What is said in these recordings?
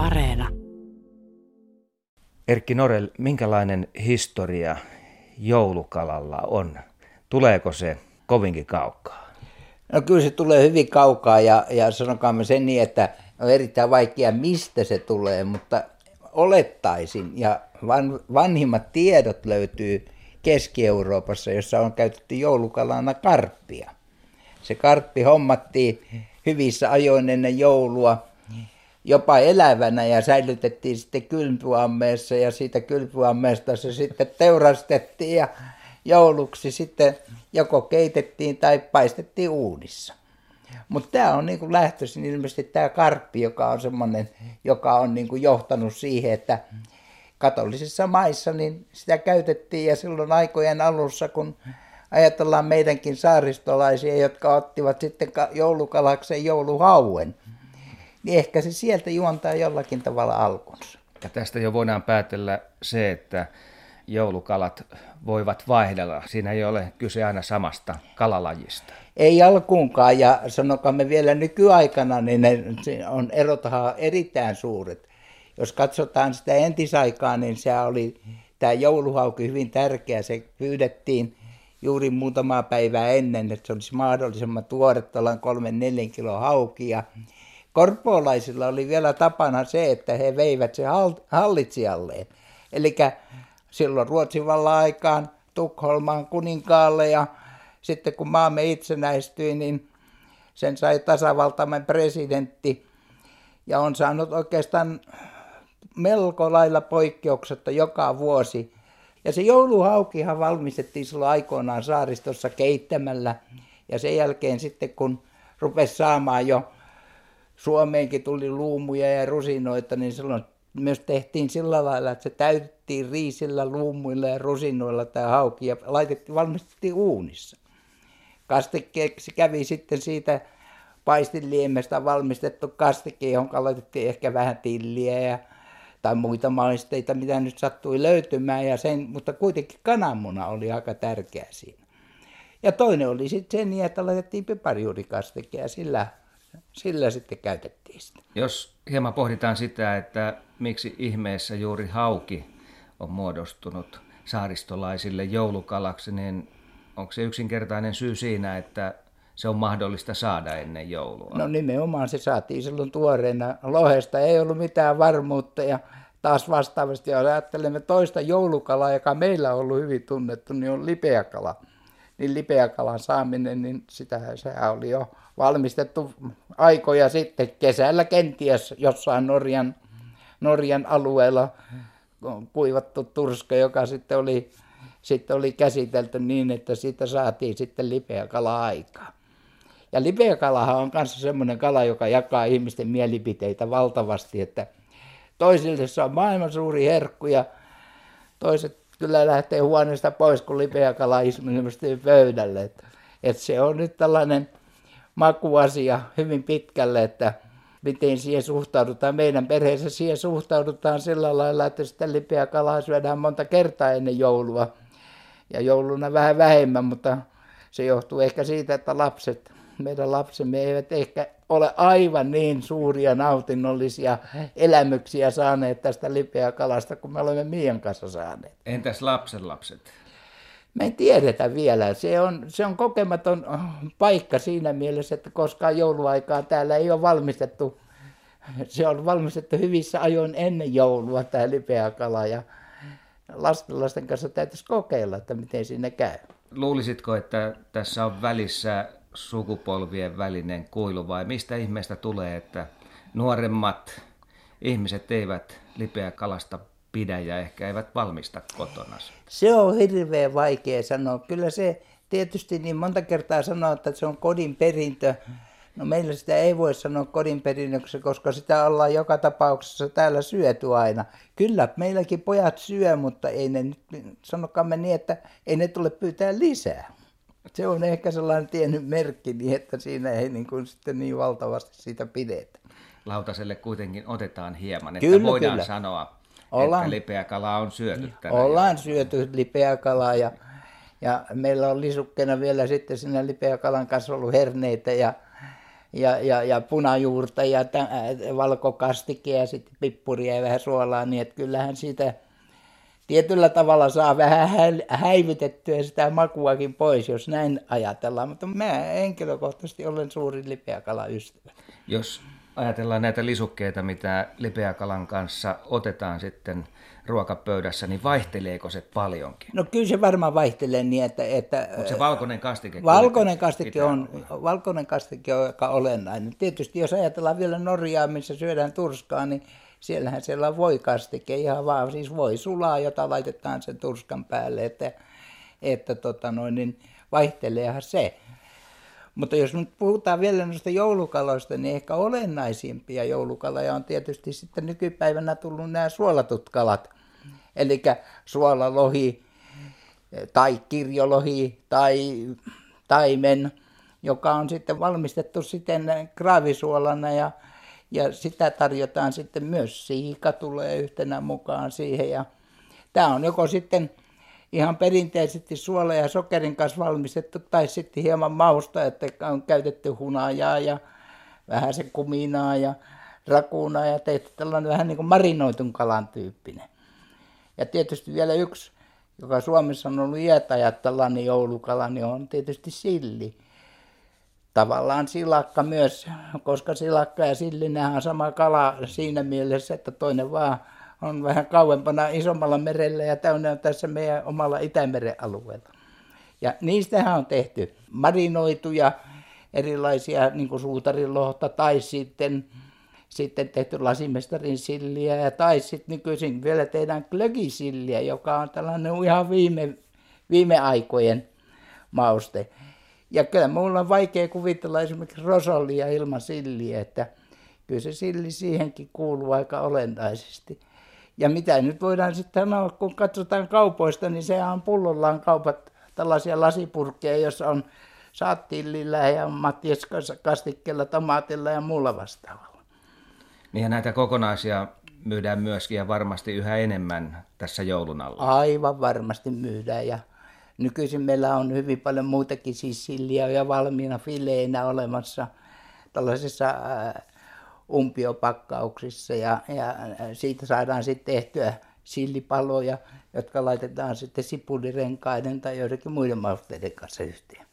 Areena. Erkki Norel, minkälainen historia joulukalalla on? Tuleeko se kovinkin kaukaa? No kyllä se tulee hyvin kaukaa ja, ja sanokaamme sen niin, että on erittäin vaikea mistä se tulee, mutta olettaisin ja van, vanhimmat tiedot löytyy Keski-Euroopassa, jossa on käytetty joulukalana karppia. Se karppi hommattiin hyvissä ajoin ennen joulua jopa elävänä ja säilytettiin sitten kylpyammeessa ja siitä kylpyammeesta se sitten teurastettiin ja jouluksi sitten joko keitettiin tai paistettiin uunissa. Mutta tämä on niinku lähtöisin ilmeisesti tämä karppi, joka on semmoinen, joka on niinku johtanut siihen, että katolisissa maissa niin sitä käytettiin ja silloin aikojen alussa, kun ajatellaan meidänkin saaristolaisia, jotka ottivat sitten joulukalaksen jouluhauen, niin ehkä se sieltä juontaa jollakin tavalla alkunsa. Ja tästä jo voidaan päätellä se, että joulukalat voivat vaihdella. Siinä ei ole kyse aina samasta kalalajista. Ei alkuunkaan, ja sanokamme vielä nykyaikana, niin ne on erotahan erittäin suuret. Jos katsotaan sitä entisaikaa, niin se oli tämä jouluhauki hyvin tärkeä. Se pyydettiin juuri muutamaa päivää ennen, että se olisi mahdollisimman tuore, tuollainen kolmen neljän kilo haukia. Korpoolaisilla oli vielä tapana se, että he veivät se hallitsijalleen. Eli silloin Ruotsin vallan aikaan Tukholman kuninkaalle ja sitten kun maamme itsenäistyi, niin sen sai tasavaltamme presidentti ja on saanut oikeastaan melko lailla poikkeuksetta joka vuosi. Ja se jouluhaukihan valmistettiin silloin aikoinaan saaristossa keittämällä ja sen jälkeen sitten kun rupesi saamaan jo Suomeenkin tuli luumuja ja rusinoita, niin silloin myös tehtiin sillä lailla, että se täytettiin riisillä, luumuilla ja rusinoilla tämä hauki ja laitettiin, valmistettiin uunissa. Kastekeeksi kävi sitten siitä paistinliemestä valmistettu kastike, johon laitettiin ehkä vähän tilliä ja, tai muita maisteita, mitä nyt sattui löytymään, ja sen, mutta kuitenkin kananmuna oli aika tärkeä siinä. Ja toinen oli sitten se niin, että laitettiin piparjuurikastike ja sillä sillä sitten käytettiin sitä. Jos hieman pohditaan sitä, että miksi ihmeessä juuri hauki on muodostunut saaristolaisille joulukalaksi, niin onko se yksinkertainen syy siinä, että se on mahdollista saada ennen joulua? No nimenomaan se saatiin silloin tuoreena lohesta, ei ollut mitään varmuutta ja taas vastaavasti, jos ajattelemme toista joulukalaa, joka meillä on ollut hyvin tunnettu, niin on lipeäkala. Niin lipeäkalan saaminen, niin sitä, sehän oli jo valmistettu aikoja sitten, kesällä kenties jossain Norjan, Norjan alueella kuivattu turska, joka sitten oli, sitten oli käsitelty niin, että siitä saatiin sitten lipeä kala aikaa. Ja lipeäkalahan on myös semmoinen kala, joka jakaa ihmisten mielipiteitä valtavasti, että toisille se on maailman suuri herkku ja toiset kyllä lähtee huoneesta pois, kun lipeäkala istuu pöydälle. Että, että se on nyt tällainen makuasia hyvin pitkälle, että miten siihen suhtaudutaan. Meidän perheessä siihen suhtaudutaan sillä lailla, että sitä lipeä kalaa syödään monta kertaa ennen joulua. Ja jouluna vähän vähemmän, mutta se johtuu ehkä siitä, että lapset, meidän lapsemme eivät ehkä ole aivan niin suuria nautinnollisia elämyksiä saaneet tästä lipeä kalasta, kuin me olemme Mian kanssa saaneet. Entäs lapsen lapset? Me ei tiedetä vielä. Se on, se on kokematon paikka siinä mielessä, että koskaan jouluaikaa täällä ei ole valmistettu. Se on valmistettu hyvissä ajoin ennen joulua tämä lipeä kala ja lasten, lasten kanssa täytyisi kokeilla, että miten siinä käy. Luulisitko, että tässä on välissä sukupolvien välinen kuilu vai mistä ihmeestä tulee, että nuoremmat ihmiset eivät lipeä kalasta pidä ja ehkä eivät valmista kotona? Se on hirveän vaikea sanoa. Kyllä se tietysti niin monta kertaa sanoo, että se on kodin perintö. No meillä sitä ei voi sanoa kodin perinnöksi, koska sitä ollaan joka tapauksessa täällä syöty aina. Kyllä meilläkin pojat syö, mutta ei ne nyt, sanokamme niin, että ei ne tule pyytää lisää. Se on ehkä sellainen tiennyt merkki, niin että siinä ei niin kuin sitten niin valtavasti siitä pidetä. Lautaselle kuitenkin otetaan hieman, että kyllä, voidaan kyllä. sanoa ollaan, että lipeäkalaa on syöty tänä Ollaan syöty lipeäkalaa ja, ja meillä on lisukkeena vielä sitten siinä lipeäkalan kanssa ollut herneitä ja ja, ja, ja punajuurta ja tä, valkokastike ja sitten pippuria ja vähän suolaa, niin että kyllähän siitä tietyllä tavalla saa vähän häivytettyä sitä makuakin pois, jos näin ajatellaan, mutta mä henkilökohtaisesti olen suuri lipeäkalaystävä. Jos ajatellaan näitä lisukkeita, mitä lipeäkalan kanssa otetaan sitten ruokapöydässä, niin vaihteleeko se paljonkin? No kyllä se varmaan vaihtelee niin, että... että Onko se valkoinen kastike? Valkoinen kastike, on, valkoinen kastike on aika olennainen. Tietysti jos ajatellaan vielä Norjaa, missä syödään turskaa, niin siellähän siellä on voikastike, ihan vaan siis voi sulaa, jota laitetaan sen turskan päälle, että, että tota noin, niin vaihteleehan se. Mutta jos nyt puhutaan vielä noista joulukaloista, niin ehkä olennaisimpia joulukaloja on tietysti sitten nykypäivänä tullut nämä suolatut kalat. Eli suolalohi tai kirjolohi tai taimen, joka on sitten valmistettu sitten kraavisuolana ja, ja sitä tarjotaan sitten myös siika tulee yhtenä mukaan siihen. Ja tämä on joko sitten ihan perinteisesti suola ja sokerin kanssa valmistettu tai sitten hieman mausta, että on käytetty hunajaa ja vähän se kuminaa ja rakunaa ja tehty tällainen vähän niin kuin marinoitun kalan tyyppinen. Ja tietysti vielä yksi, joka Suomessa on ollut iätajat tällainen joulukala, niin on tietysti silli. Tavallaan silakka myös, koska silakka ja silli, on sama kala siinä mielessä, että toinen vaan on vähän kauempana isommalla merellä ja täynnä on tässä meidän omalla Itämeren alueella. Ja niistähän on tehty marinoituja erilaisia niin kuin tai sitten, sitten tehty lasimestarin silliä ja tai sitten nykyisin vielä tehdään klökisilliä, joka on tällainen ihan viime, viime aikojen mauste. Ja kyllä minulla on vaikea kuvitella esimerkiksi rosollia ilman silliä, että kyllä se silli siihenkin kuuluu aika olennaisesti. Ja mitä nyt voidaan sitten sanoa, kun katsotaan kaupoista, niin sehän on pullollaan kaupat tällaisia lasipurkkeja, joissa on saattillillä ja Mattias kastikkeella, tomaatilla ja muulla vastaavalla. Niin ja näitä kokonaisia myydään myöskin ja varmasti yhä enemmän tässä joulun alla. Aivan varmasti myydään ja nykyisin meillä on hyvin paljon muutakin siis silliä ja valmiina fileinä olemassa tällaisissa umpiopakkauksissa ja, ja siitä saadaan sitten tehtyä sillipaloja, jotka laitetaan sitten sipulirenkaiden tai joidenkin muiden mausteiden kanssa yhteen.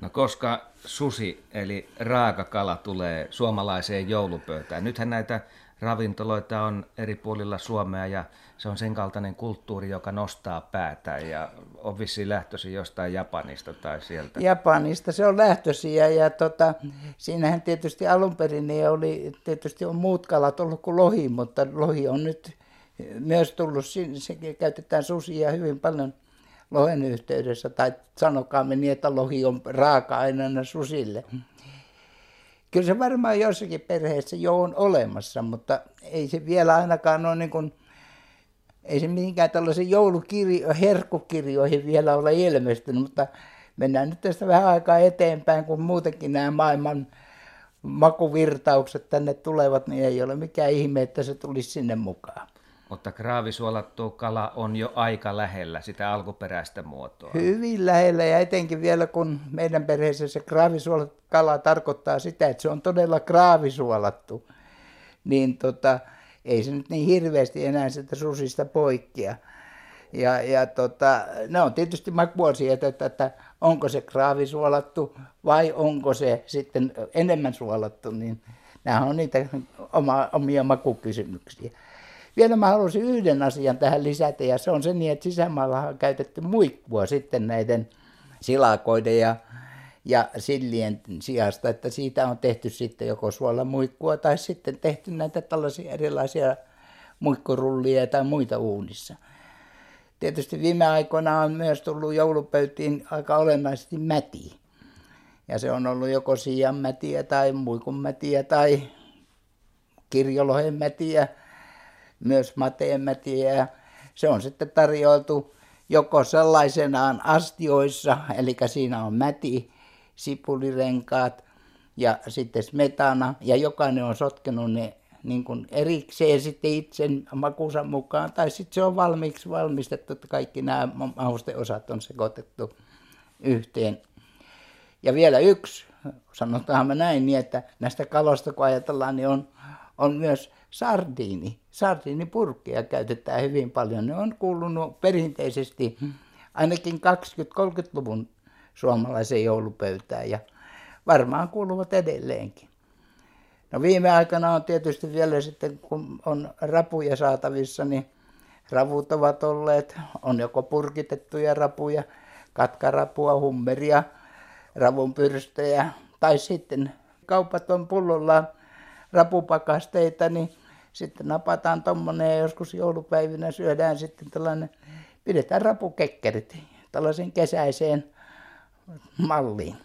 No koska susi eli raakakala tulee suomalaiseen joulupöytään? Nythän näitä ravintoloita on eri puolilla Suomea ja se on sen kaltainen kulttuuri, joka nostaa päätään ja on vissiin lähtöisin jostain Japanista tai sieltä. Japanista se on lähtöisin ja, ja tota, siinähän tietysti alun perin niin oli, tietysti on muut kalat ollut kuin lohi, mutta lohi on nyt myös tullut, se käytetään susia hyvin paljon lohen yhteydessä, tai sanokaamme niin, että lohi on raaka-aineena susille. Kyllä se varmaan jossakin perheessä jo on olemassa, mutta ei se vielä ainakaan ole niin kuin, ei se mihinkään tällaisen joulukirjo, herkkukirjoihin vielä ole ilmestynyt, mutta mennään nyt tästä vähän aikaa eteenpäin, kun muutenkin nämä maailman makuvirtaukset tänne tulevat, niin ei ole mikään ihme, että se tulisi sinne mukaan. Mutta kraavisuolattu kala on jo aika lähellä sitä alkuperäistä muotoa. Hyvin lähellä ja etenkin vielä kun meidän perheessä se kraavisuolattu kala tarkoittaa sitä, että se on todella kraavisuolattu, niin tota, ei se nyt niin hirveästi enää sitä susista poikkea. Ja, ja tota, ne on tietysti makuasioita, että, että onko se kraavisuolattu vai onko se sitten enemmän suolattu, niin nämä on niitä oma, omia makukysymyksiä. Vielä mä haluaisin yhden asian tähän lisätä, ja se on se niin, että sisämaalla on käytetty muikkua sitten näiden silakoiden ja, ja sillien sijasta, että siitä on tehty sitten joko suolamuikkua tai sitten tehty näitä tällaisia erilaisia muikkurullia tai muita uunissa. Tietysti viime aikoina on myös tullut joulupöytiin aika olennaisesti mäti. Ja se on ollut joko siianmätiä tai muikunmätiä tai kirjolohen mätiä myös mateenmätiä se on sitten tarjoiltu joko sellaisenaan astioissa, eli siinä on mäti, sipulirenkaat ja sitten smetana. Ja jokainen on sotkenut ne niin kuin erikseen sitten itse makuunsa mukaan, tai sitten se on valmiiksi valmistettu, että kaikki nämä mausteosat on sekoitettu yhteen. Ja vielä yksi, sanotaan me näin, niin että näistä kaloista kun ajatellaan, niin on, on myös sardiini. Sardiinipurkkeja käytetään hyvin paljon. Ne on kuulunut perinteisesti ainakin 20-30-luvun suomalaisen joulupöytään ja varmaan kuuluvat edelleenkin. No viime aikana on tietysti vielä sitten, kun on rapuja saatavissa, niin ravut ovat olleet, on joko purkitettuja rapuja, katkarapua, hummeria, ravunpyrstöjä, tai sitten kaupat on pullollaan rapupakasteita, niin sitten napataan tuommoinen ja joskus joulupäivinä syödään sitten tällainen, pidetään rapukekkerit tällaisen kesäiseen malliin.